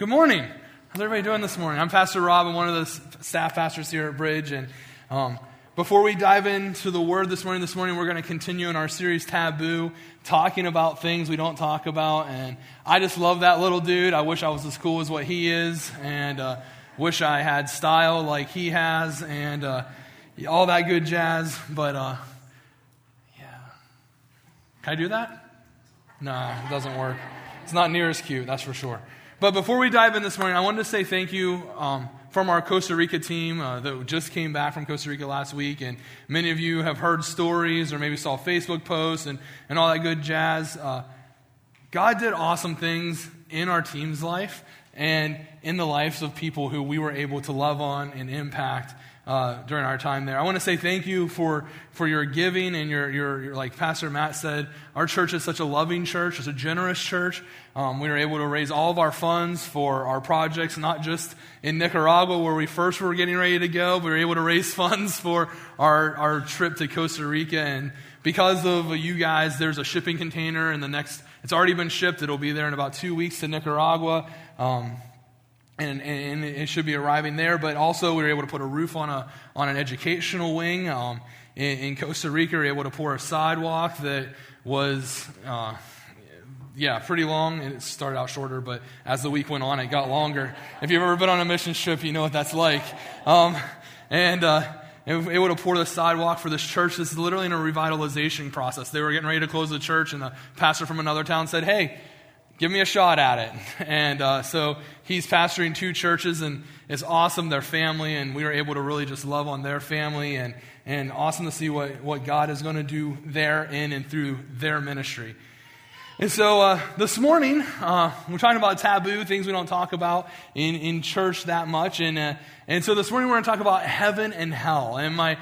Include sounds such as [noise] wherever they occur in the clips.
Good morning. How's everybody doing this morning? I'm Pastor Rob. I'm one of the staff pastors here at Bridge. And um, before we dive into the word this morning, this morning we're going to continue in our series Taboo, talking about things we don't talk about. And I just love that little dude. I wish I was as cool as what he is, and uh, wish I had style like he has, and uh, all that good jazz. But uh, yeah, can I do that? No, it doesn't work. It's not near as cute, that's for sure. But before we dive in this morning, I wanted to say thank you um, from our Costa Rica team uh, that just came back from Costa Rica last week. And many of you have heard stories or maybe saw Facebook posts and, and all that good jazz. Uh, God did awesome things in our team's life and in the lives of people who we were able to love on and impact uh, during our time there. I want to say thank you for, for your giving and your, your, your, like Pastor Matt said, our church is such a loving church, it's a generous church. Um, we were able to raise all of our funds for our projects, not just in Nicaragua where we first were getting ready to go. We were able to raise [laughs] funds for our, our trip to Costa Rica. And because of you guys, there's a shipping container and the next, it's already been shipped. It'll be there in about two weeks to Nicaragua. Um, and, and, it should be arriving there. But also, we were able to put a roof on, a, on an educational wing. Um, in, in, Costa Rica, we were able to pour a sidewalk that was, uh, yeah, pretty long. And it started out shorter, but as the week went on, it got longer. If you've ever been on a mission trip, you know what that's like. Um, and uh, able to pour the sidewalk for this church. This is literally in a revitalization process. They were getting ready to close the church, and the pastor from another town said, Hey, give me a shot at it. [laughs] And uh, so he's pastoring two churches, and it's awesome, their family, and we were able to really just love on their family, and, and awesome to see what, what God is going to do there in and through their ministry. And so uh, this morning, uh, we're talking about taboo, things we don't talk about in, in church that much. And, uh, and so this morning, we're going to talk about heaven and hell. And my,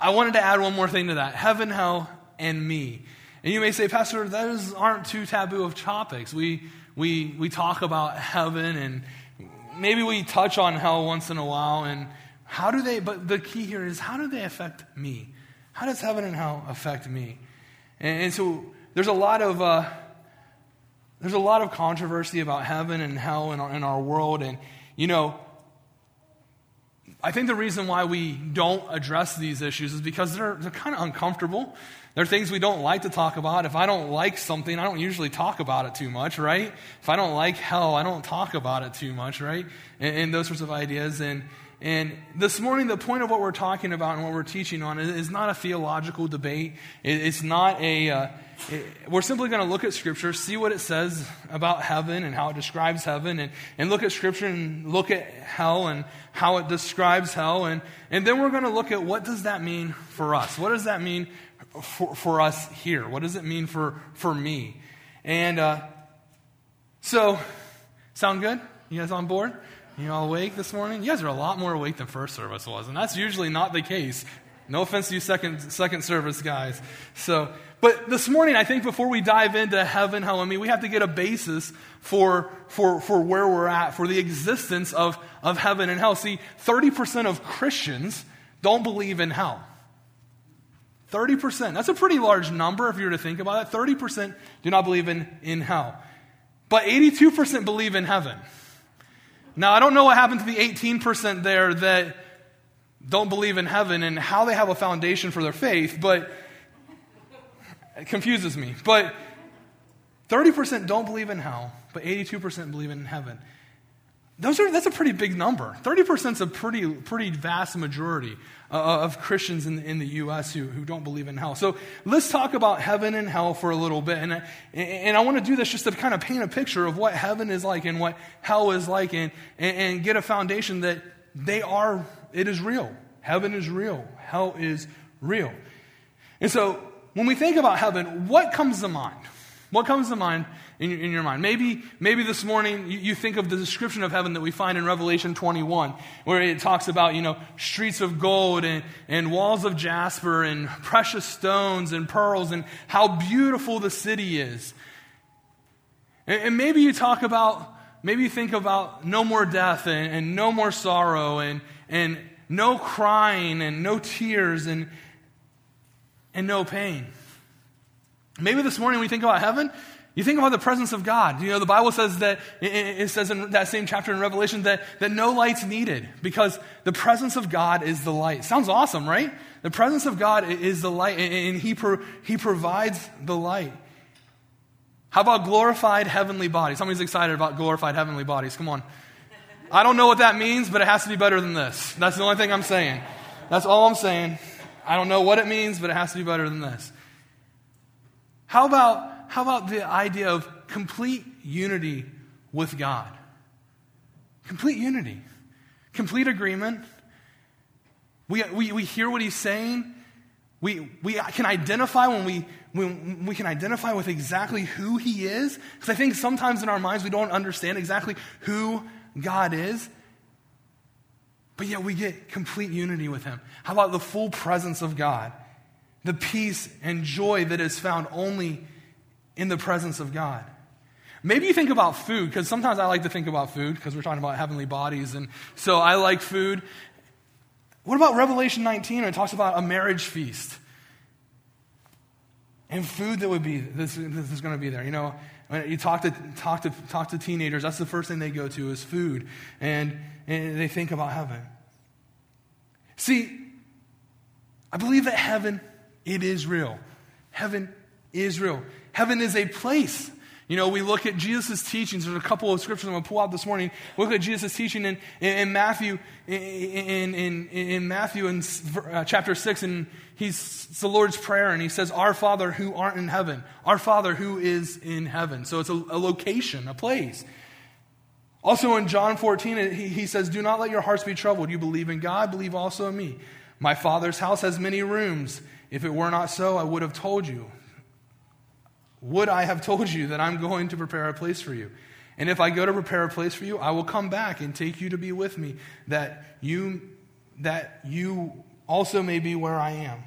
I wanted to add one more thing to that heaven, hell, and me. And you may say, Pastor, those aren't too taboo of topics. We, we, we talk about heaven and maybe we touch on hell once in a while. And how do they, but the key here is how do they affect me? How does heaven and hell affect me? And, and so there's a lot of, uh, there's a lot of controversy about heaven and hell in our, in our world. And, you know, I think the reason why we don't address these issues is because they're, they're kind of uncomfortable. There are things we don't like to talk about. If I don't like something, I don't usually talk about it too much, right? If I don't like hell, I don't talk about it too much, right? And, and those sorts of ideas. And, and this morning, the point of what we're talking about and what we're teaching on is, is not a theological debate. It, it's not a. Uh, it, we're simply going to look at Scripture, see what it says about heaven and how it describes heaven, and, and look at Scripture and look at hell and how it describes hell. And, and then we're going to look at what does that mean for us? What does that mean for, for us here? What does it mean for, for me? And uh, so, sound good? You guys on board? You all awake this morning? You guys are a lot more awake than first service was, and that's usually not the case. No offense to you second, second service guys. So, but this morning, I think before we dive into heaven, hell, I mean, we have to get a basis for, for, for where we're at, for the existence of, of heaven and hell. See, 30% of Christians don't believe in hell. 30%. That's a pretty large number if you were to think about it. 30% do not believe in, in hell. But 82% believe in heaven. Now, I don't know what happened to the 18% there that don't believe in heaven and how they have a foundation for their faith, but it confuses me. But 30% don't believe in hell, but 82% believe in heaven. Those are, that's a pretty big number. 30% is a pretty, pretty vast majority uh, of Christians in, in the U.S. Who, who don't believe in hell. So let's talk about heaven and hell for a little bit. And, and I want to do this just to kind of paint a picture of what heaven is like and what hell is like and, and, and get a foundation that they are, it is real. Heaven is real. Hell is real. And so when we think about heaven, what comes to mind? What comes to mind in, in your mind? Maybe, maybe this morning you, you, think of the description of heaven that we find in Revelation 21, where it talks about, you know, streets of gold and, and walls of jasper and precious stones and pearls and how beautiful the city is. And, and maybe you talk about, maybe you think about no more death and, and no more sorrow and, and no crying and no tears and, and no pain. Maybe this morning when we think about heaven, You think about the presence of God. You know, the Bible says that, it says in that same chapter in Revelation that, that no light's needed because the presence of God is the light. Sounds awesome, right? The presence of God is the light and He, pro, he provides the light. How about glorified heavenly bodies? Somebody's excited about glorified heavenly bodies. Come on. I don't know what that means, but it has to be better than this. That's the only thing I'm saying. That's all I'm saying. I don't know what it means, but it has to be better than this. How about how about the idea of complete unity with God? Complete unity, complete agreement. We, we, we hear what he's saying. We, we can identify when we, when we can identify with exactly who he is. Because I think sometimes in our minds we don't understand exactly who God is. But yet we get complete unity with him. How about the full presence of God? The peace and joy that is found only in the presence of God. Maybe you think about food, because sometimes I like to think about food, because we're talking about heavenly bodies, and so I like food. What about Revelation 19 when it talks about a marriage feast? And food that would be, this, this is going to be there. You know, when you talk to, talk, to, talk to teenagers, that's the first thing they go to is food. And, and they think about heaven. See, I believe that heaven, it is real. Heaven is real. Heaven is a place. You know, we look at Jesus' teachings. There's a couple of scriptures I'm going to pull out this morning. We Look at Jesus' teaching in, in, in Matthew, in, in, in, Matthew in uh, chapter 6, and he's it's the Lord's Prayer, and he says, Our Father who art in heaven, our Father who is in heaven. So it's a, a location, a place. Also in John 14, he, he says, Do not let your hearts be troubled. You believe in God, believe also in me. My Father's house has many rooms. If it were not so, I would have told you would I have told you that I'm going to prepare a place for you? And if I go to prepare a place for you, I will come back and take you to be with me, that you, that you also may be where I am.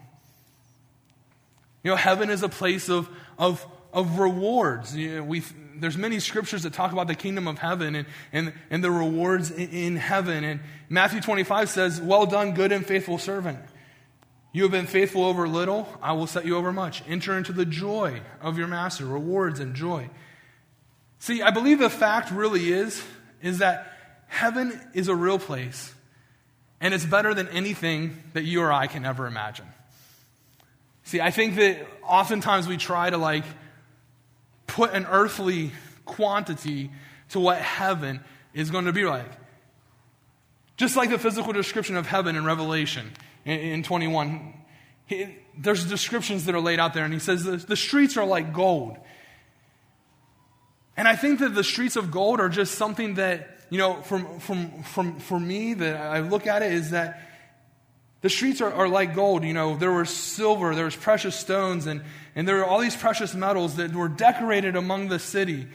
You know, heaven is a place of, of, of rewards. You know, we, there's many scriptures that talk about the kingdom of heaven and, and, and the rewards in, in heaven. And Matthew 25 says, Well done, good and faithful servant. You have been faithful over little, I will set you over much. Enter into the joy of your master, rewards and joy. See, I believe the fact really is is that heaven is a real place and it's better than anything that you or I can ever imagine. See, I think that oftentimes we try to like put an earthly quantity to what heaven is going to be like. Just like the physical description of heaven in Revelation in, in 21. There's descriptions that are laid out there, and he says the, the streets are like gold. And I think that the streets of gold are just something that, you know, from, from, from, for me, that I look at it is that the streets are, are like gold. You know, there was silver, there was precious stones, and, and there were all these precious metals that were decorated among the city.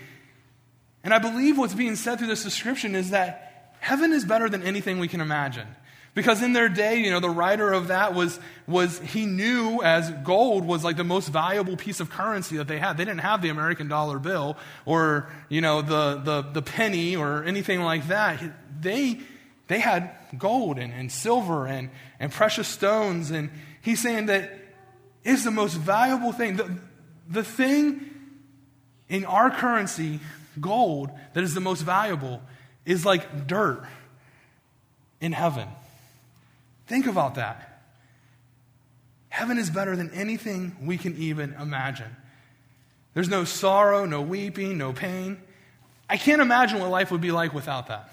And I believe what's being said through this description is that heaven is better than anything we can imagine. Because in their day, you know, the writer of that was, was he knew as gold was like the most valuable piece of currency that they had. They didn't have the American dollar bill or, you know, the, the, the penny or anything like that. They, they had gold and, and silver and, and precious stones. And he's saying that is the most valuable thing. The, the thing in our currency, gold, that is the most valuable is like dirt in heaven. Think about that. Heaven is better than anything we can even imagine. There's no sorrow, no weeping, no pain. I can't imagine what life would be like without that.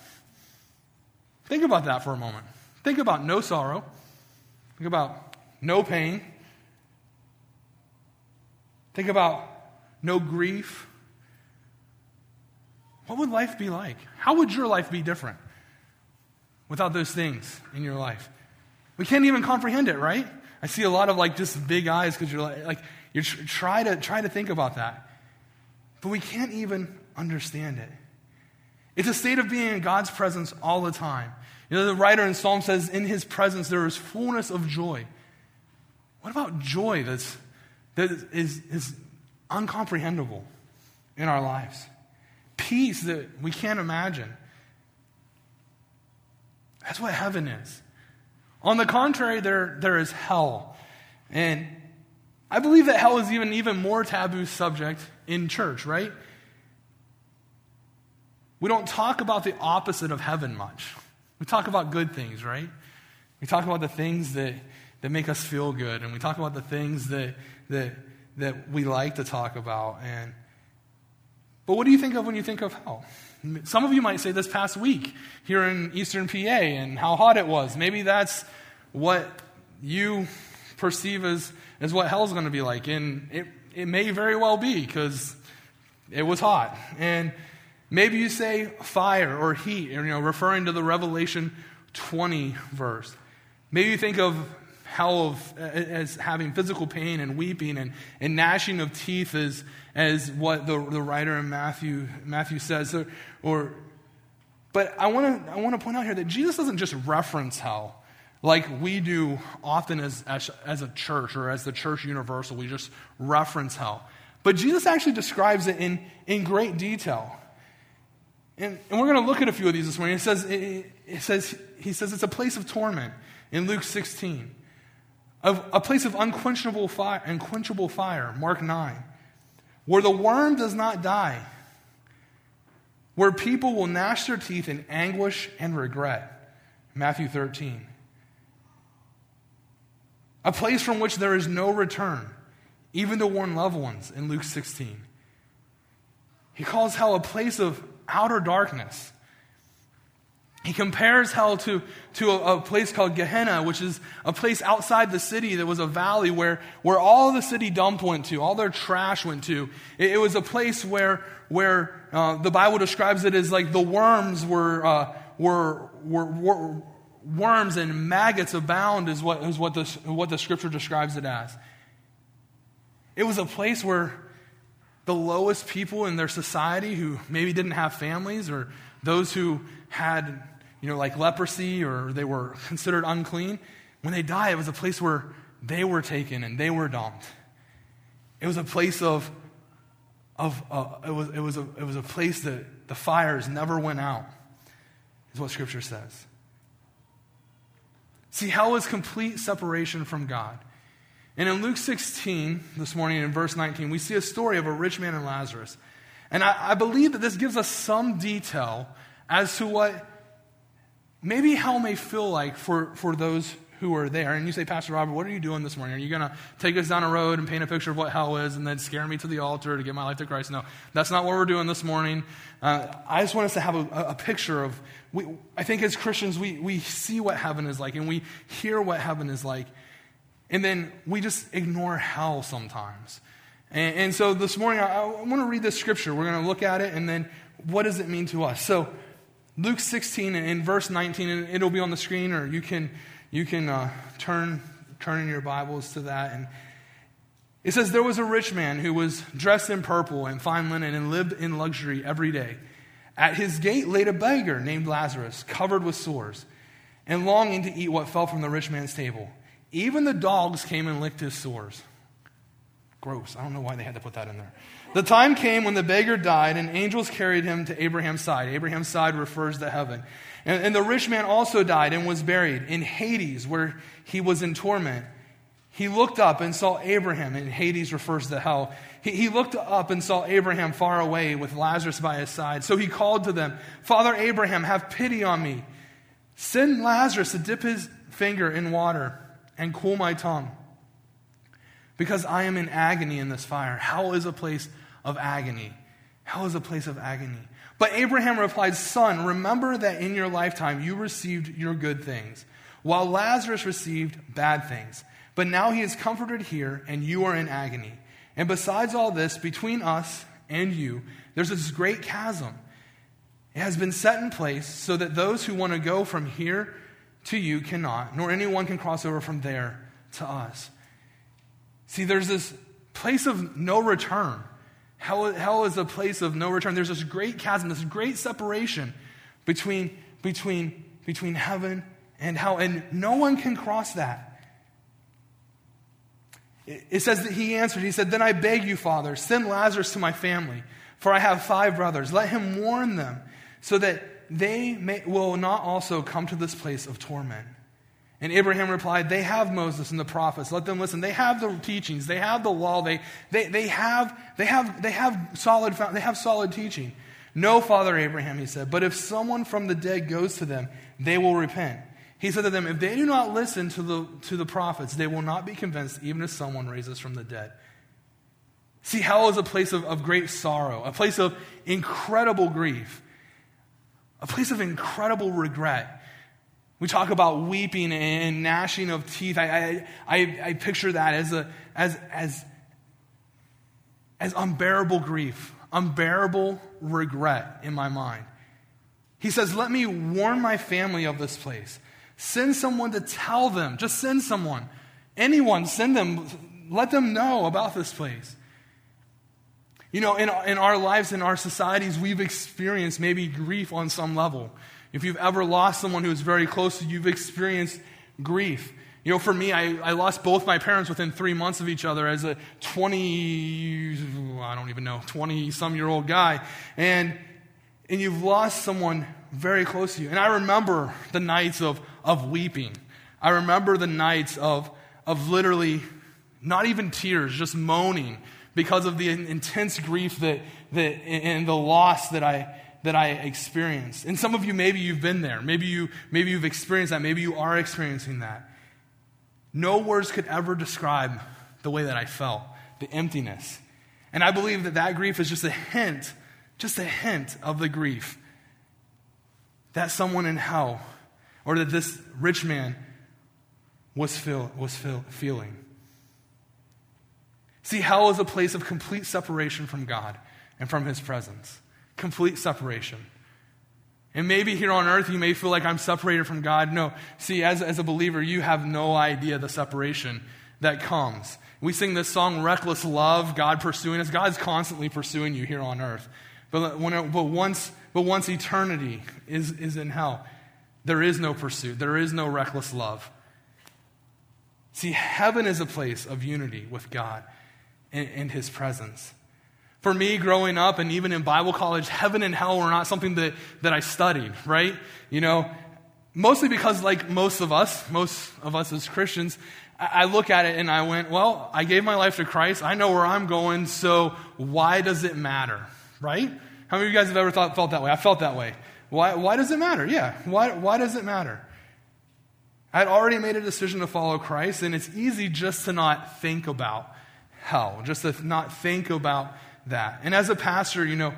Think about that for a moment. Think about no sorrow. Think about no pain. Think about no grief. What would life be like? How would your life be different without those things in your life? We can't even comprehend it, right? I see a lot of like just big eyes because you're like, like you try to try to think about that. But we can't even understand it. It's a state of being in God's presence all the time. You know, the writer in Psalm says, In his presence there is fullness of joy. What about joy that's, that is, is uncomprehendable in our lives? Peace that we can't imagine. That's what heaven is. On the contrary, there, there is hell. And I believe that hell is even even more taboo subject in church, right? We don't talk about the opposite of heaven much. We talk about good things, right? We talk about the things that, that make us feel good, and we talk about the things that, that, that we like to talk about. And, but what do you think of when you think of hell? Some of you might say this past week here in Eastern PA and how hot it was. Maybe that's what you perceive as, as what hell's going to be like. And it, it may very well be because it was hot. And maybe you say fire or heat, you know, referring to the Revelation 20 verse. Maybe you think of hell of, as having physical pain and weeping and, and gnashing of teeth as, as what the, the writer in Matthew, Matthew says. Or, or but I want to I want to point out here that Jesus doesn't just reference hell like we do often as, as, as a church or as the church universal. We just reference hell. But Jesus actually describes it in, in great detail. And, and we're going to look at a few of these this morning. It says, it, it says, he says it's a place of torment in Luke 16, of a place of unquenchable fire, unquenchable fire, Mark 9, where the worm does not die, where people will gnash their teeth in anguish and regret, Matthew 13. A place from which there is no return, even to warn loved ones, in Luke 16. He calls hell a place of outer darkness he compares hell to, to a, a, place called Gehenna, which is a place outside the city that was a valley where, where all the city dump went to, all their trash went to. It, it was a place where, where uh, the Bible describes it as like the worms were, uh, were, were, were, worms and maggots abound, is what, is what, the, what the scripture describes it as. It was a place where the lowest people in their society who maybe didn't have families or those who had you know, like leprosy or they were considered unclean, when they die, it was a place where they were taken and they were dumped. It was a place of, of uh, it, was, it, was a, it was a place that the fires never went out, is what Scripture says. See, hell is complete separation from God. And in Luke 16, this morning in verse 19, we see a story of a rich man and Lazarus. And I, I believe that this gives us some detail as to what maybe hell may feel like for, for those who are there. And you say, Pastor Robert, what are you doing this morning? Are you going to take us down a road and paint a picture of what hell is and then scare me to the altar to give my life to Christ? No, that's not what we're doing this morning. Uh, I just want us to have a, a picture of, we, I think as Christians, we, we see what heaven is like and we hear what heaven is like. And then we just ignore hell sometimes. And, and so this morning, I, I want to read this scripture. We're going to look at it and then what does it mean to us? So, Luke 16 in verse 19, and it'll be on the screen, or you can, you can uh, turn, turn in your Bibles to that. And it says, There was a rich man who was dressed in purple and fine linen and lived in luxury every day. At his gate laid a beggar named Lazarus, covered with sores, and longing to eat what fell from the rich man's table. Even the dogs came and licked his sores. Gross. I don't know why they had to put that in there. The time came when the beggar died, and angels carried him to Abraham's side. Abraham's side refers to heaven. And, and, the rich man also died and was buried in Hades, where he was in torment. He looked up and saw Abraham, and Hades refers to hell. He, he looked up and saw Abraham far away with Lazarus by his side. So he called to them, Father Abraham, have pity on me. Send Lazarus to dip his finger in water and cool my tongue, because I am in agony in this fire. Hell is a place of agony. Hell is a place of agony. But Abraham replied, Son, remember that in your lifetime you received your good things, while Lazarus received bad things. But now he is comforted here, and you are in agony. And besides all this, between us and you, there's this great chasm. It has been set in place so that those who want to go from here to you cannot, nor anyone can cross over from there to us. See, there's this place of no return. Hell, hell is a place of no return. There's this great chasm, this great separation between, between, between heaven and hell, and no one can cross that. It says that he answered, He said, Then I beg you, Father, send Lazarus to my family, for I have five brothers. Let him warn them, so that they may, will not also come to this place of torment. And Abraham replied, They have Moses and the prophets. Let them listen. They have the teachings. They have the law. They, they, they, have, they, have, they, have solid, they have solid teaching. No, Father Abraham, he said, but if someone from the dead goes to them, they will repent. He said to them, If they do not listen to the, to the prophets, they will not be convinced, even if someone raises from the dead. See, hell is a place of, of great sorrow, a place of incredible grief, a place of incredible regret. We talk about weeping and gnashing of teeth. I, I, I, I picture that as, a, as, as, as unbearable grief, unbearable regret in my mind. He says, Let me warn my family of this place. Send someone to tell them. Just send someone. Anyone, send them. Let them know about this place. You know, in, in our lives, in our societies, we've experienced maybe grief on some level. If you've ever lost someone who's very close to you, you've experienced grief. You know, for me, I, I lost both my parents within three months of each other as a 20, I don't even know, 20 some year old guy. And, and you've lost someone very close to you. And I remember the nights of, of weeping. I remember the nights of, of literally not even tears, just moaning because of the intense grief that, that, and the loss that I, that I experienced. And some of you, maybe you've been there. Maybe, you, maybe you've experienced that. Maybe you are experiencing that. No words could ever describe the way that I felt, the emptiness. And I believe that that grief is just a hint, just a hint of the grief that someone in hell, or that this rich man was, feel, was feel, feeling. See, hell is a place of complete separation from God and from his presence complete separation. And maybe here on earth you may feel like I'm separated from God. No, see, as, as a believer, you have no idea the separation that comes. We sing this song, Reckless Love, God pursuing us. God's constantly pursuing you here on earth. But, when it, but, once, but once eternity is, is in hell, there is no pursuit, there is no reckless love. See, heaven is a place of unity with God and, and His presence. For me, growing up and even in Bible college, heaven and hell were not something that, that I studied, right? You know, mostly because, like most of us, most of us as Christians, I, look at it and I went, well, I gave my life to Christ. I know where I'm going, so why does it matter, right? How many of you guys have ever thought, felt that way? I felt that way. Why, why does it matter? Yeah, why, why does it matter? I had already made a decision to follow Christ, and it's easy just to not think about hell, just to not think about that. And as a pastor, you know,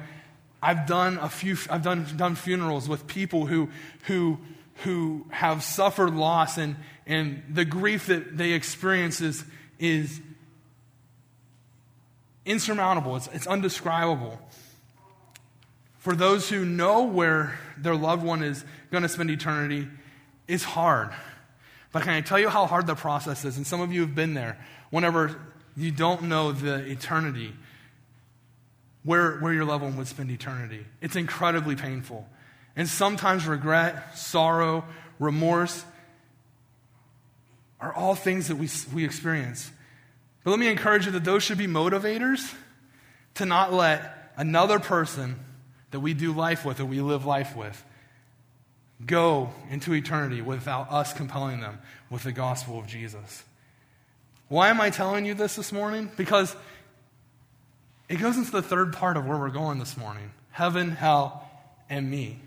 I've done a few, I've done, done funerals with people who, who, who have suffered loss and, and the grief that they experience is, is insurmountable. It's, it's undescribable. For those who know where their loved one is going to spend eternity, it's hard. But can I tell you how hard the process is? And some of you have been there. Whenever you don't know the eternity where, where your loved one would spend eternity. It's incredibly painful. And sometimes regret, sorrow, remorse are all things that we, we experience. But let me encourage you that those should be motivators to not let another person that we do life with or we live life with go into eternity without us compelling them with the gospel of Jesus. Why am I telling you this this morning? Because it goes into the third part of where we're going this morning heaven, hell, and me.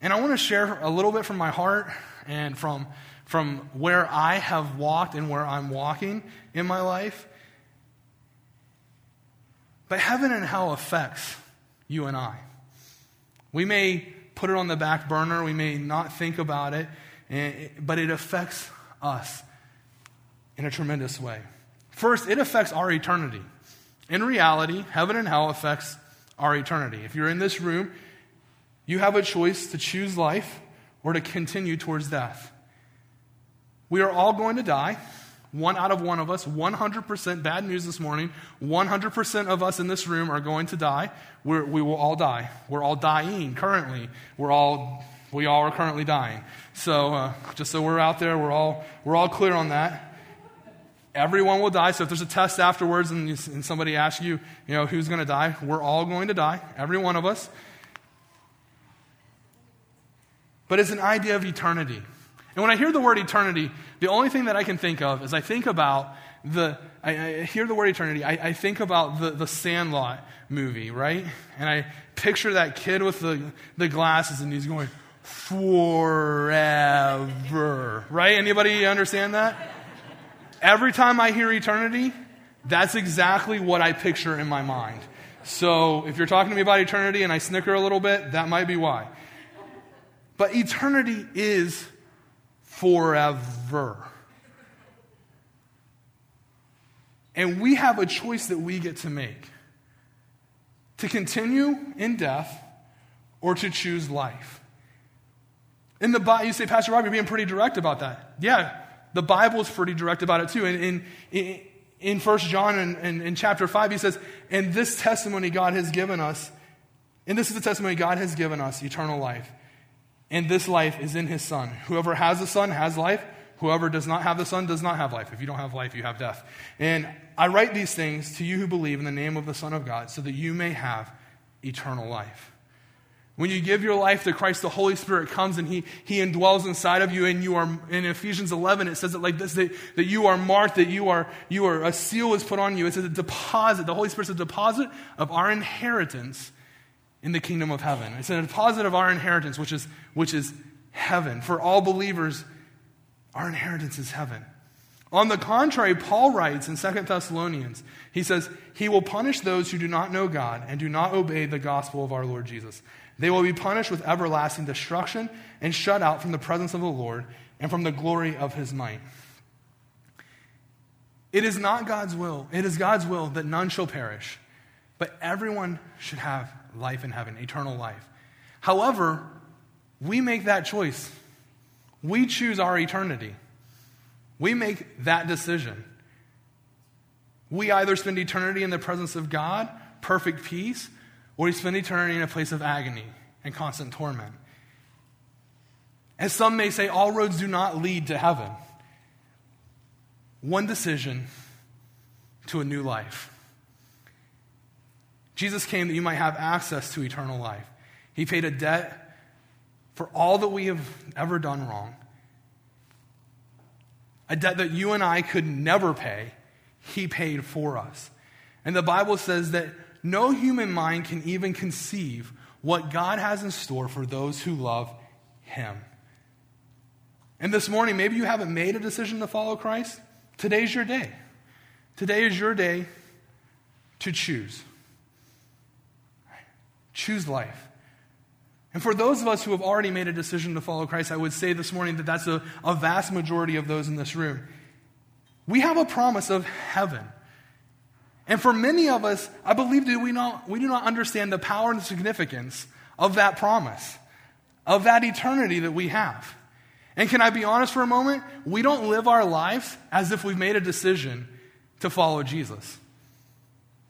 And I want to share a little bit from my heart and from, from where I have walked and where I'm walking in my life. But heaven and hell affects you and I. We may put it on the back burner, we may not think about it, but it affects us in a tremendous way. First, it affects our eternity. In reality, heaven and hell affects our eternity. If you're in this room, you have a choice to choose life or to continue towards death. We are all going to die. One out of one of us, 100% bad news this morning. 100% of us in this room are going to die. We're, we will all die. We're all dying currently. We're all, we all are currently dying. So, uh, just so we're out there, we're all, we're all clear on that. Everyone will die. So if there's a test afterwards and, you, and somebody asks you, you know, who's going to die, we're all going to die, every one of us. But it's an idea of eternity. And when I hear the word eternity, the only thing that I can think of is I think about the, I, I hear the word eternity, I, I think about the, the Sandlot movie, right? And I picture that kid with the, the glasses and he's going, forever, right? Anybody understand that? Every time I hear eternity, that's exactly what I picture in my mind. So if you're talking to me about eternity and I snicker a little bit, that might be why. But eternity is forever. And we have a choice that we get to make to continue in death or to choose life. In the Bible, you say, Pastor Rob, you're being pretty direct about that. Yeah, the Bible is pretty direct about it too. In, in, in 1 John in, in, in chapter 5, he says, And this testimony God has given us, and this is the testimony God has given us, eternal life. And this life is in his Son. Whoever has the Son has life. Whoever does not have the Son does not have life. If you don't have life, you have death. And I write these things to you who believe in the name of the Son of God, so that you may have eternal life. When you give your life to Christ, the Holy Spirit comes and He, he indwells inside of you, and you are, in Ephesians 11, it says it like this that, that you are marked, that you are, you are, a seal is put on you. It's a deposit. The Holy Spirit's a deposit of our inheritance in the kingdom of heaven. It's a deposit of our inheritance, which is, which is heaven. For all believers, our inheritance is heaven. On the contrary, Paul writes in 2 Thessalonians, he says, He will punish those who do not know God and do not obey the gospel of our Lord Jesus. They will be punished with everlasting destruction and shut out from the presence of the Lord and from the glory of his might. It is not God's will, it is God's will that none shall perish, but everyone should have life in heaven, eternal life. However, we make that choice. We choose our eternity. We make that decision. We either spend eternity in the presence of God, perfect peace, or we spend eternity in a place of agony and constant torment. As some may say, all roads do not lead to heaven. One decision to a new life. Jesus came that you might have access to eternal life. He paid a debt for all that we have ever done wrong, a debt that you and I could never pay. He paid for us. And the Bible says that no human mind can even conceive what God has in store for those who love Him. And this morning, maybe you haven't made a decision to follow Christ. Today's your day. Today is your day to choose. Choose life. And for those of us who have already made a decision to follow Christ, I would say this morning that that's a, a vast majority of those in this room. We have a promise of heaven. And for many of us, I believe that we, not, we do not understand the power and significance of that promise, of that eternity that we have. And can I be honest for a moment? We don't live our lives as if we've made a decision to follow Jesus.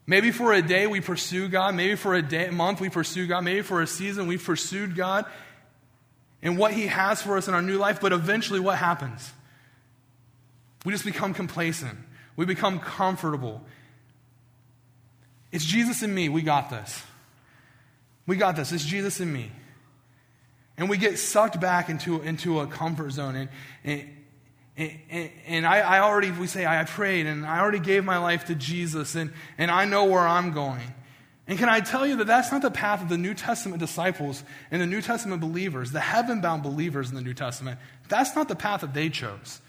Maybe for a day we pursue God. Maybe for a day, month we pursue God. Maybe for a season we've pursued God and what He has for us in our new life. But eventually, what happens? We just become complacent. We become comfortable. It's Jesus and me. We got this. We got this. It's Jesus and me. And we get sucked back into, into a comfort zone. And, and, and, and I, I, already, we say, I prayed and I already gave my life to Jesus and, and I know where I'm going. And can I tell you that that's not the path of the New Testament disciples and the New Testament believers, the heaven bound believers in the New Testament? That's not the path that they chose.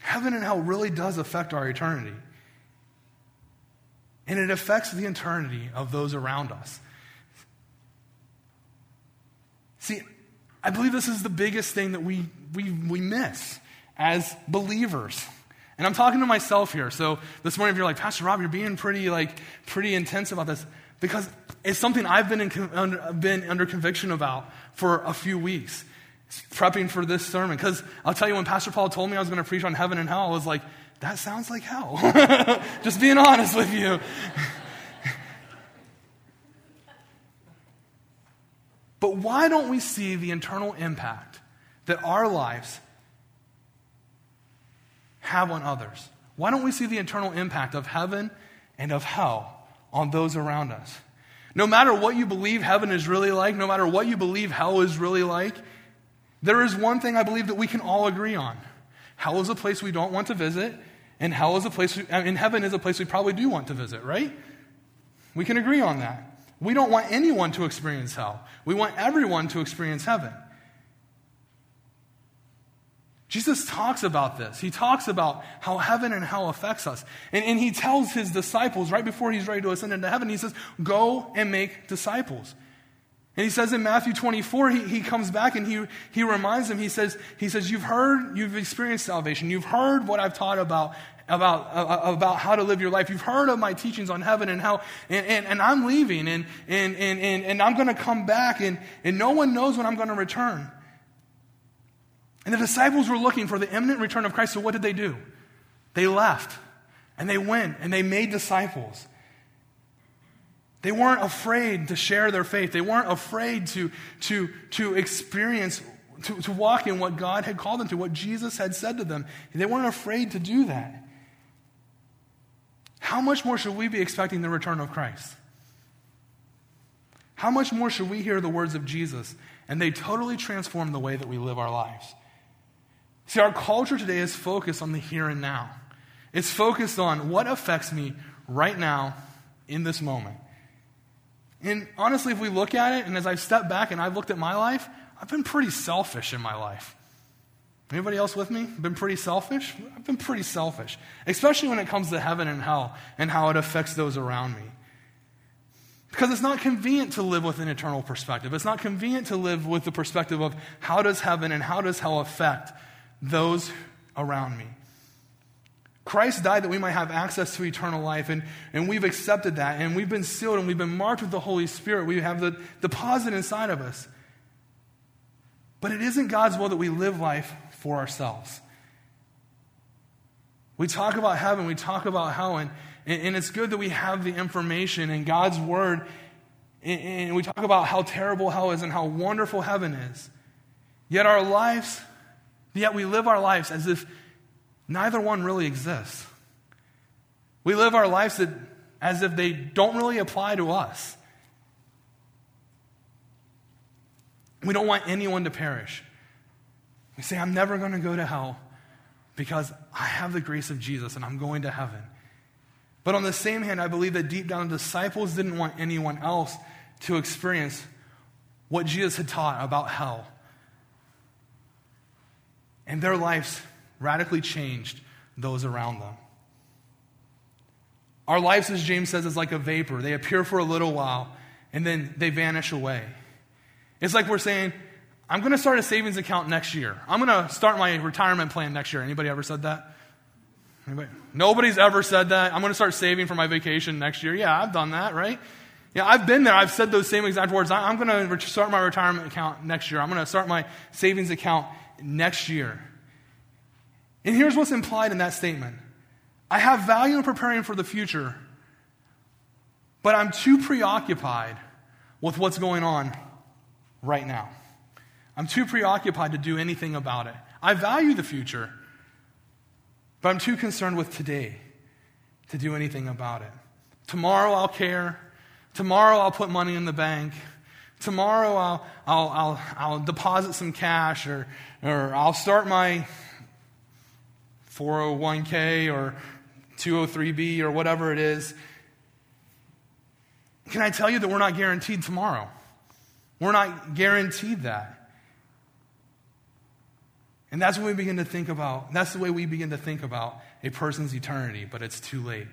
Heaven and hell really does affect our eternity. And it affects the eternity of those around us. See, I believe this is the biggest thing that we, we, we miss as believers. And I'm talking to myself here. So this morning, if you're like, Pastor Rob, you're being pretty, like, pretty intense about this, because it's something I've been, in, under, been under conviction about for a few weeks, prepping for this sermon. Because I'll tell you, when Pastor Paul told me I was going to preach on heaven and hell, I was like, that sounds like hell. [laughs] Just being honest with you. But why don't we see the internal impact that our lives have on others? Why don't we see the internal impact of heaven and of hell on those around us? No matter what you believe heaven is really like, no matter what you believe hell is really like, There is one thing I believe that we can all agree on hell is a place we don't want to visit, and hell is a place, we, in heaven is a place we probably do want to visit, right? We can agree on that. We don't want anyone to experience hell. We want everyone to experience heaven. Jesus talks about this. He talks about how heaven and hell affects us. And, and he tells his disciples right before he's ready to ascend into heaven, he says, Go and make disciples. And he says in Matthew 24, he, he comes back and he, he reminds them, he says, he says, You've heard, you've experienced salvation. You've heard what I've taught about, about, uh, about how to live your life. You've heard of my teachings on heaven and how, and, and, and I'm leaving and, and, and, and, and I'm going to come back and, and no one knows when I'm going to return. And the disciples were looking for the imminent return of Christ. So what did they do? They left and they went and they made disciples. They weren't afraid to share their faith. They weren't afraid to, to, to experience, to, to walk in what God had called them to, what Jesus had said to them. They weren't afraid to do that. How much more should we be expecting the return of Christ? How much more should we hear the words of Jesus and they totally transform the way that we live our lives? See, our culture today is focused on the here and now. It's focused on what affects me right now in this moment. And honestly, if we look at it, and as I've stepped back and I've looked at my life, I've been pretty selfish in my life. Anybody else with me? Been pretty selfish? I've been pretty selfish, especially when it comes to heaven and hell and how it affects those around me. Because it's not convenient to live with an eternal perspective. It's not convenient to live with the perspective of how does heaven and how does hell affect those around me. Christ died that we might have access to eternal life, and, and we've accepted that, and we've been sealed, and we've been marked with the Holy Spirit. We have the deposit inside of us. But it isn't God's will that we live life for ourselves. We talk about heaven, we talk about hell, and, and it's good that we have the information and God's word, and, we talk about how terrible hell is and how wonderful heaven is. Yet our lives, yet we live our lives as if neither one really exists. We live our lives as if they don't really apply to us. We don't want anyone to perish. We say, I'm never going to go to hell because I have the grace of Jesus and I'm going to heaven. But on the same hand, I believe that deep down, the disciples didn't want anyone else to experience what Jesus had taught about hell. And their lives radically changed those around them. Our lives, as James says, is like a vapor. They appear for a little while and then they vanish away. It's like we're saying, I'm going to start a savings account next year. I'm going to start my retirement plan next year. Anybody ever said that? Anybody? Nobody's ever said that. I'm going to start saving for my vacation next year. Yeah, I've done that, right? Yeah, I've been there. I've said those same exact words. I'm going to start my retirement account next year. I'm going to start my savings account next year. And here's what's implied in that statement I have value in preparing for the future, but I'm too preoccupied with what's going on right now. I'm too preoccupied to do anything about it. I value the future, but I'm too concerned with today to do anything about it. Tomorrow I'll care. Tomorrow I'll put money in the bank. Tomorrow I'll, I'll, I'll, I'll deposit some cash or, or I'll start my 401k or 203b or whatever it is. Can I tell you that we're not guaranteed tomorrow? We're not guaranteed that. And that's what we begin to think about. That's the way we begin to think about a person's eternity, but it's too late.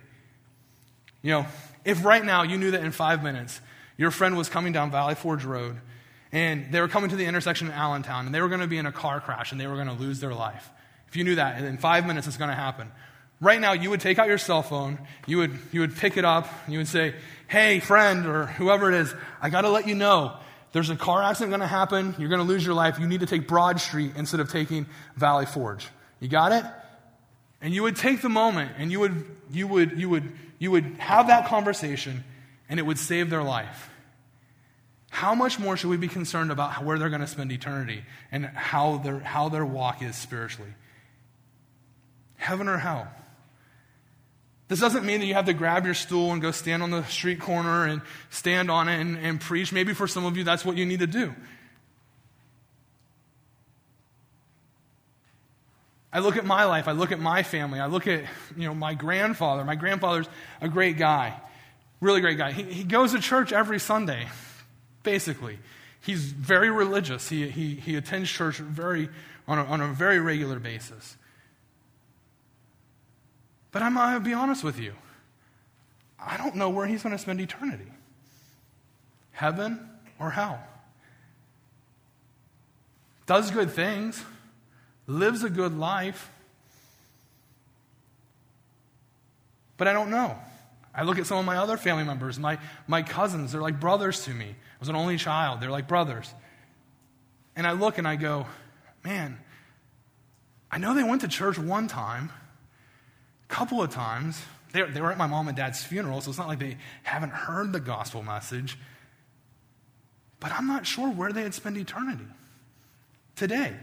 You know, if right now you knew that in five minutes your friend was coming down Valley Forge Road and they were coming to the intersection in Allentown and they were going to be in a car crash and they were going to lose their life, if you knew that, and in five minutes it's going to happen. Right now, you would take out your cell phone, you would, you would pick it up, and you would say, Hey, friend, or whoever it is, I got to let you know there's a car accident going to happen. You're going to lose your life. You need to take Broad Street instead of taking Valley Forge. You got it? And you would take the moment and you would, you would, you would, you would have that conversation and it would save their life. How much more should we be concerned about where they're going to spend eternity and how their, how their walk is spiritually? Heaven or hell? This doesn't mean that you have to grab your stool and go stand on the street corner and stand on it and, and preach. Maybe for some of you, that's what you need to do. I look at my life, I look at my family, I look at you know, my grandfather. My grandfather's a great guy, really great guy. He, he goes to church every Sunday, basically. He's very religious. He, he, he attends church very, on, a, on a very regular basis. But I'm going to be honest with you. I don't know where he's going to spend eternity heaven or hell. Does good things lives a good life. But I don't know. I look at some of my other family members, my, my cousins, they're like brothers to me. I was an only child, they're like brothers. And I look and I go, man, I know they went to church one time, couple of times. They, they were at my mom and dad's funeral, so it's not like they haven't heard the gospel message. But I'm not sure where they would spend eternity today.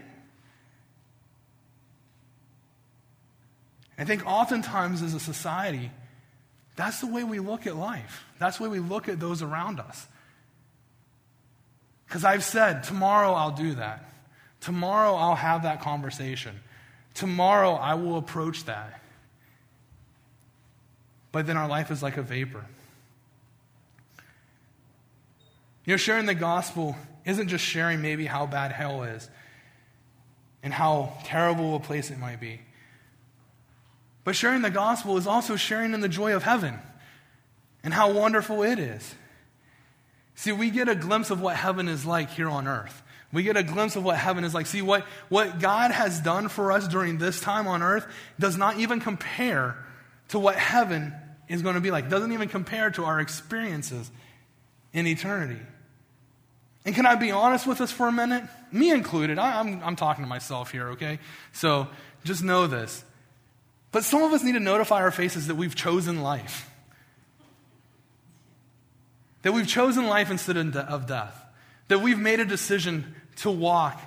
I think oftentimes as a society, that's the way we look at life. That's the way we look at those around us. Because I've said, tomorrow I'll do that. Tomorrow I'll have that conversation. Tomorrow I will approach that. But then our life is like a vapor. You know, sharing the gospel isn't just sharing maybe how bad hell is and how terrible a place it might be. But sharing the gospel is also sharing in the joy of heaven and how wonderful it is. See, we get a glimpse of what heaven is like here on earth. We get a glimpse of what heaven is like. See, what, what God has done for us during this time on earth does not even compare to what heaven is going to be like. It doesn't even compare to our experiences in eternity. And can I be honest with us for a minute? Me included. I, I'm, I'm talking to myself here, okay? So just know this. But some of us need to notify our faces that we've chosen life. That we've chosen life instead of death. That we've made a decision to walk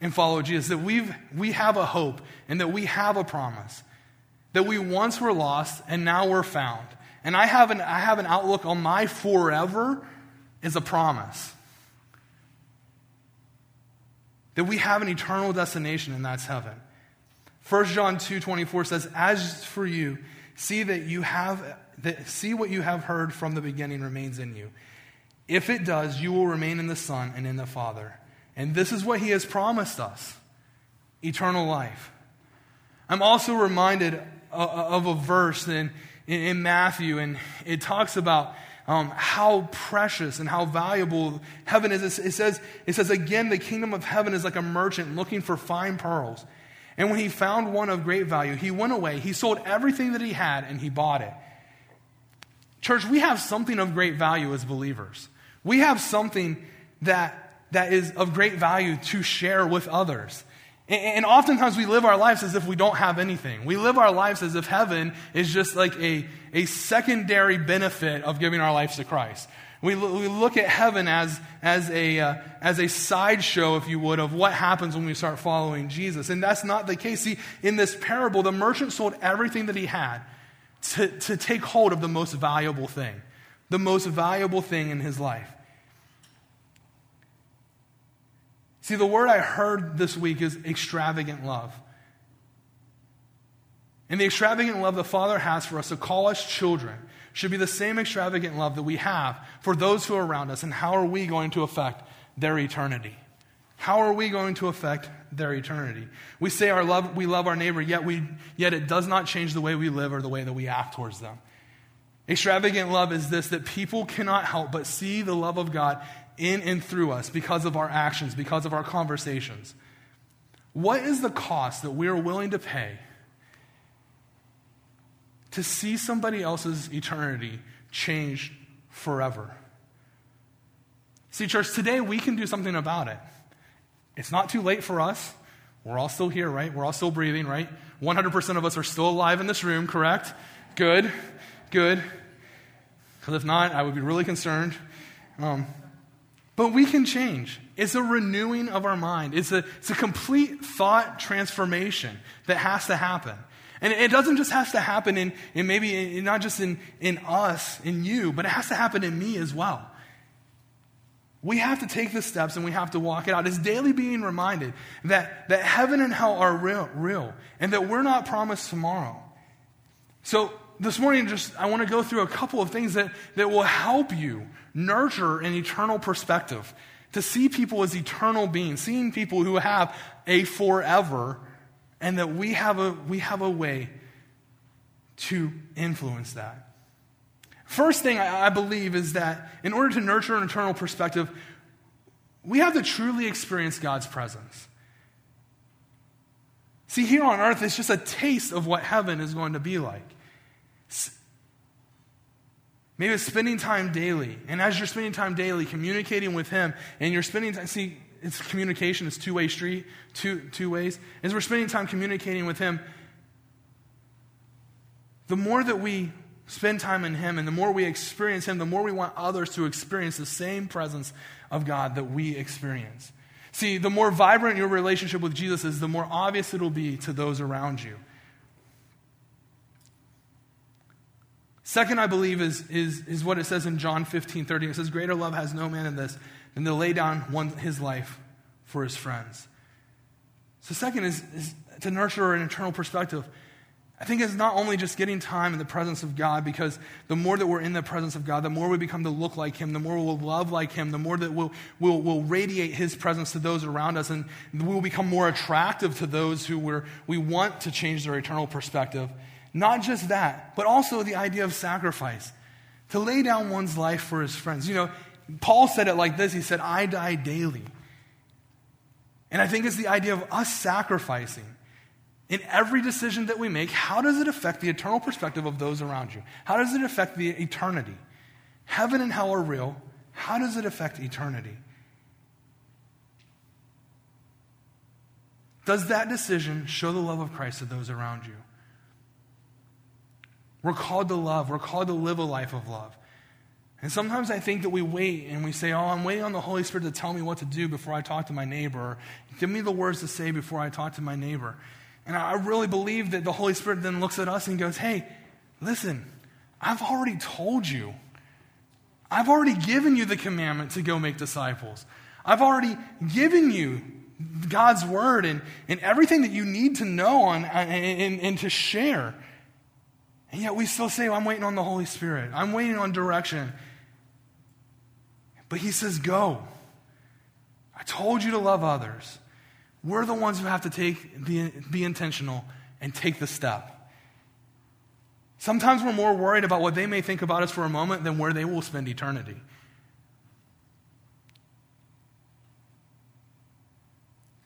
and follow Jesus. That we've, we have a hope and that we have a promise. That we once were lost and now we're found. And I have an, I have an outlook on my forever as a promise. That we have an eternal destination and that's heaven. 1 John 2 24 says, As for you, see that you have that, see what you have heard from the beginning remains in you. If it does, you will remain in the Son and in the Father. And this is what he has promised us eternal life. I'm also reminded of a verse in, in Matthew, and it talks about um, how precious and how valuable heaven is. It says, it says, again, the kingdom of heaven is like a merchant looking for fine pearls. And when he found one of great value, he went away, he sold everything that he had, and he bought it. Church, we have something of great value as believers. We have something that, that is of great value to share with others. And, oftentimes we live our lives as if we don't have anything. We live our lives as if heaven is just like a, a secondary benefit of giving our lives to Christ. We, we look at heaven as, as, a, uh, as a sideshow, if you would, of what happens when we start following Jesus. And that's not the case. See, in this parable, the merchant sold everything that he had to, to take hold of the most valuable thing, the most valuable thing in his life. See, the word I heard this week is extravagant love. And the extravagant love the Father has for us to call us children should be the same extravagant love that we have for those who are around us. And how are we going to affect their eternity? How are we going to affect their eternity? We say our love, we love our neighbor, yet, we, yet it does not change the way we live or the way that we act towards them. Extravagant love is this that people cannot help but see the love of God in and through us because of our actions, because of our conversations. What is the cost that we are willing to pay to see somebody else's eternity change forever. See, church, today we can do something about it. It's not too late for us. We're all still here, right? We're all still breathing, right? 100% of us are still alive in this room, correct? Good, good. Because if not, I would be really concerned. Um, but we can change. It's a renewing of our mind, it's a, it's a complete thought transformation that has to happen. And it doesn't just have to happen in, in maybe in, not just in, in us, in you, but it has to happen in me as well. We have to take the steps and we have to walk it out. It's daily being reminded that, that heaven and hell are real, real and that we're not promised tomorrow. So this morning, just I want to go through a couple of things that, that will help you nurture an eternal perspective. To see people as eternal beings, seeing people who have a forever, and that we have a, we have a way to influence that. First thing I, believe is that in order to nurture an eternal perspective, we have to truly experience God's presence. See, here on earth, it's just a taste of what heaven is going to be like. Maybe it's spending time daily. And as you're spending time daily, communicating with Him, and you're spending time, see, it's communication, it's two way street, two, two ways. As we're spending time communicating with Him, the more that we spend time in Him and the more we experience Him, the more we want others to experience the same presence of God that we experience. See, the more vibrant your relationship with Jesus is, the more obvious it'll be to those around you. Second, I believe, is, is, is what it says in John 15 30. It says, Greater love has no man in this than to lay down one, his life for his friends. So, second is, is to nurture an eternal perspective. I think it's not only just getting time in the presence of God, because the more that we're in the presence of God, the more we become to look like Him, the more we'll love like Him, the more that we'll, we'll, we'll radiate His presence to those around us, and we'll become more attractive to those who we're, we want to change their eternal perspective. Not just that, but also the idea of sacrifice. To lay down one's life for his friends. You know, Paul said it like this He said, I die daily. And I think it's the idea of us sacrificing in every decision that we make, how does it affect the eternal perspective of those around you? How does it affect the eternity? Heaven and hell are real. How does it affect eternity? Does that decision show the love of Christ to those around you? We're called to love. We're called to live a life of love. And sometimes I think that we wait and we say, Oh, I'm waiting on the Holy Spirit to tell me what to do before I talk to my neighbor. Give me the words to say before I talk to my neighbor. And I really believe that the Holy Spirit then looks at us and goes, Hey, listen, I've already told you. I've already given you the commandment to go make disciples. I've already given you God's word and, and everything that you need to know on, and, and, and to share. And yet we still say, I'm waiting on the Holy Spirit. I'm waiting on direction. But he says, Go. I told you to love others. We're the ones who have to take, be, be intentional and take the step. Sometimes we're more worried about what they may think about us for a moment than where they will spend eternity.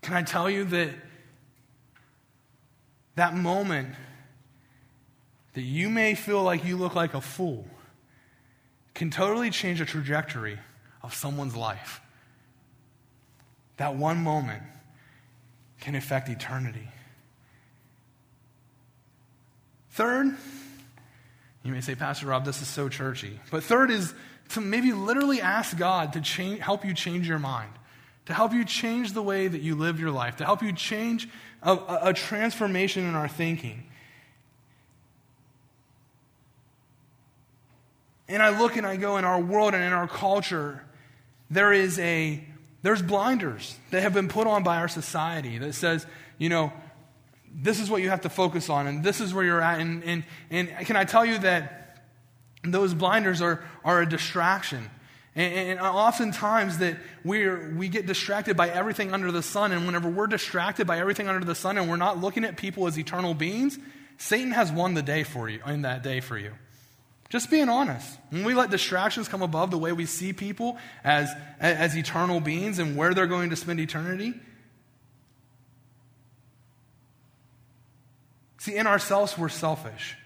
Can I tell you that that moment that you may feel like you look like a fool can totally change the trajectory of someone's life? That one moment can affect eternity. Third, you may say, Pastor Rob, this is so churchy. But third is to maybe literally ask God to change, help you change your mind, to help you change the way that you live your life, to help you change a, a, a transformation in our thinking. And I look and I go in our world and in our culture, there is a there's blinders that have been put on by our society that says, you know, this is what you have to focus on, and this is where you're at. And, and, and can I tell you that those blinders are, are a distraction? And, and oftentimes that we're, we get distracted by everything under the sun. And whenever we're distracted by everything under the sun and we're not looking at people as eternal beings, Satan has won the day for you, in that day for you. Just being honest. When we let distractions come above the way we see people as, as eternal beings and where they're going to spend eternity, see, in ourselves, we're selfish.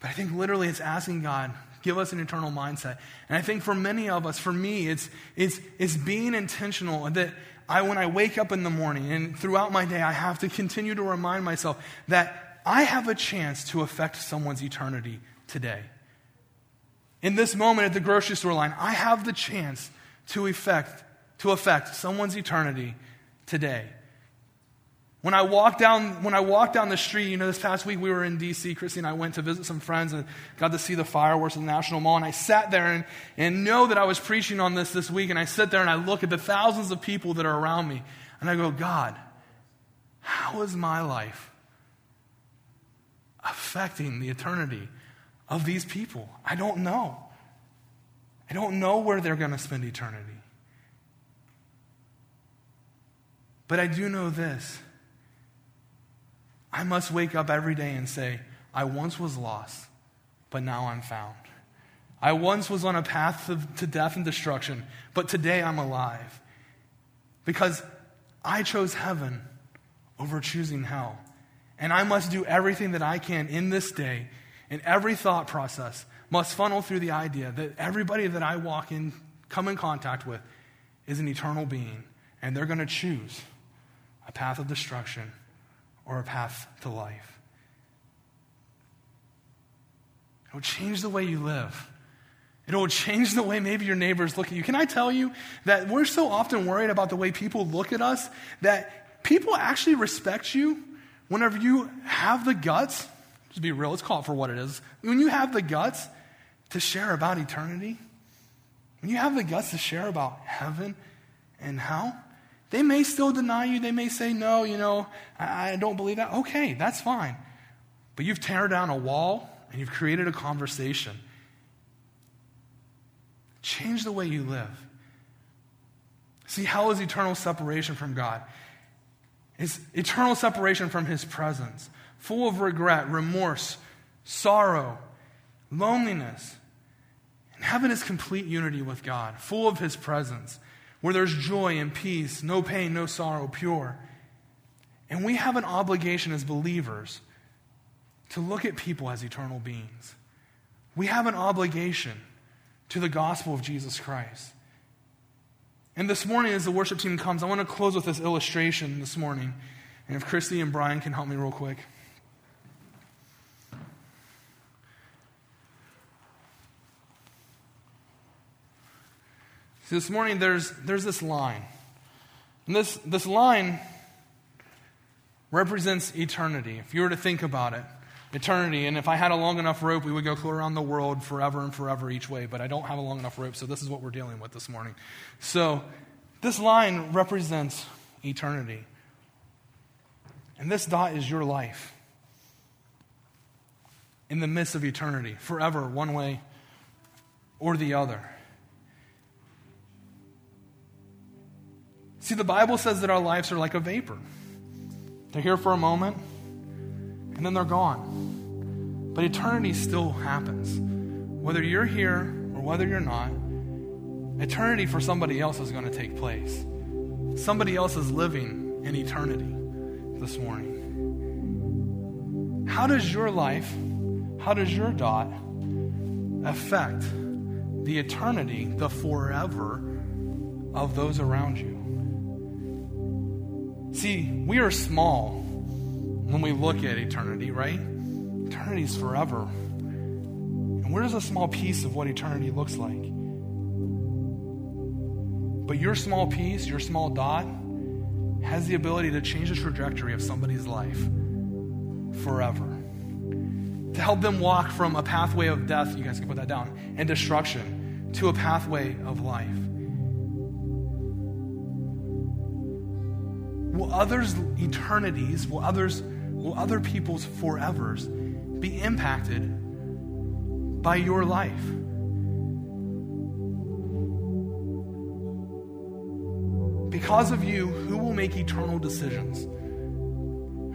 But I think literally it's asking God, give us an eternal mindset. And I think for many of us, for me, it's, it's, it's being intentional that I, when I wake up in the morning and throughout my day, I have to continue to remind myself that I have a chance to affect someone's eternity today. In this moment at the grocery store line, I have the chance to affect, to affect someone's eternity today. When I walk down, when I walk down the street, you know, this past week we were in D.C. Christy and I went to visit some friends and got to see the fireworks at the National Mall. And I sat there and, and know that I was preaching on this this week. And I sit there and I look at the thousands of people that are around me. And I go, God, how is my life affecting the eternity of these people? I don't know. I don't know where they're going to spend eternity. But I do know this I must wake up every day and say, I once was lost, but now I'm found. I once was on a path to death and destruction, but today I'm alive. Because I chose heaven over choosing hell. And I must do everything that I can in this day, in every thought process, must funnel through the idea that everybody that I walk in, come in contact with, is an eternal being, and they're going to choose a path of destruction or a path to life. It will change the way you live. It will change the way maybe your neighbors look at you. Can I tell you that we're so often worried about the way people look at us that people actually respect you whenever you have the guts, to be real, let's call it for what it is. When you have the guts to share about eternity, when you have the guts to share about heaven and hell, they may still deny you. They may say, no, you know, I, I don't believe that. Okay, that's fine. But you've teared down a wall and you've created a conversation. Change the way you live. See, hell is eternal separation from God. It's eternal separation from His presence, full of regret, remorse, sorrow, loneliness. And heaven is complete unity with God, full of His presence where there's joy and peace, no pain, no sorrow, pure. And we have an obligation as believers to look at people as eternal beings. We have an obligation to the gospel of Jesus Christ. And this morning, as the worship team comes, I want to close with this illustration this morning. And if Christy and Brian can help me real quick. See, this morning there's, there's this line. And this, this line represents eternity. If you were to think about it, eternity. And if I had a long enough rope, we would go around the world forever and forever each way. But I don't have a long enough rope, so this is what we're dealing with this morning. So this line represents eternity. And this dot is your life in the midst of eternity, forever, one way or the other. See, the Bible says that our lives are like a vapor. They're here for a moment, and then they're gone. But eternity still happens. Whether you're here or whether you're not, eternity for somebody else is going to take place. Somebody else is living in eternity this morning. How does your life, how does your dot affect the eternity, the forever of those around you? See, we are small when we look at eternity, right? Eternity is forever. And we're just a small piece of what eternity looks like. But your small piece, your small dot, has the ability to change the trajectory of somebody's life forever. To help them walk from a pathway of death, you guys can put that down, and destruction, to a pathway of life. will others' eternities, will others, will other people's forevers be impacted by your life? Because of you, who will make eternal decisions?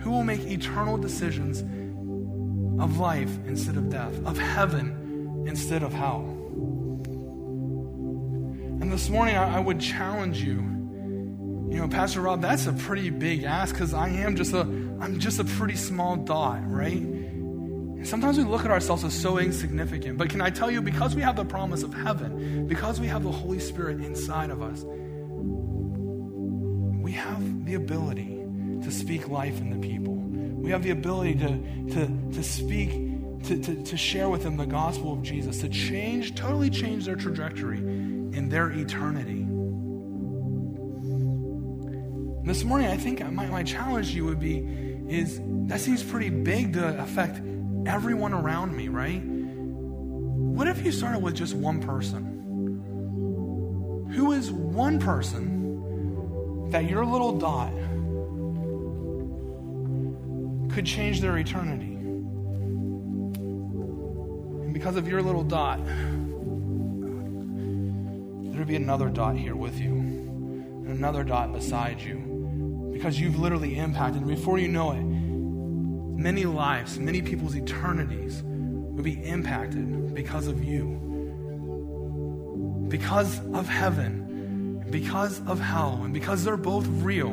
Who will make eternal decisions of life instead of death, of heaven instead of hell? And this morning, I, would challenge you you know, Pastor Rob, that's a pretty big ask because I am just a, I'm just a pretty small dot, right? Sometimes we look at ourselves as so insignificant. But can I tell you, because we have the promise of heaven, because we have the Holy Spirit inside of us, we have the ability to speak life in the people. We have the ability to, to, to speak, to, to, to share with them the gospel of Jesus, to change, totally change their trajectory in their eternity. This morning, I think my, my challenge to you would be is that seems pretty big to affect everyone around me, right? What if you started with just one person? Who is one person that your little dot could change their eternity? And because of your little dot, there would be another dot here with you, and another dot beside you because you've literally impacted. And before you know it, many lives, many people's eternities will be impacted because of you. Because of heaven, because of hell, and because they're both real.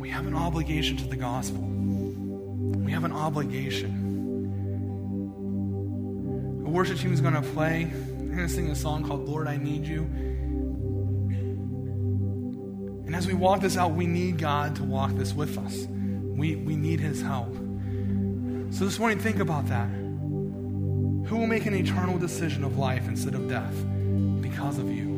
We have an obligation to the gospel. We have an obligation. The worship team is going to play. They're going to sing a song called Lord, I Need You. And as we walk this out, we need God to walk this with us. We, we need His help. So this morning, think about that. Who will make an eternal decision of life instead of death? Because of you.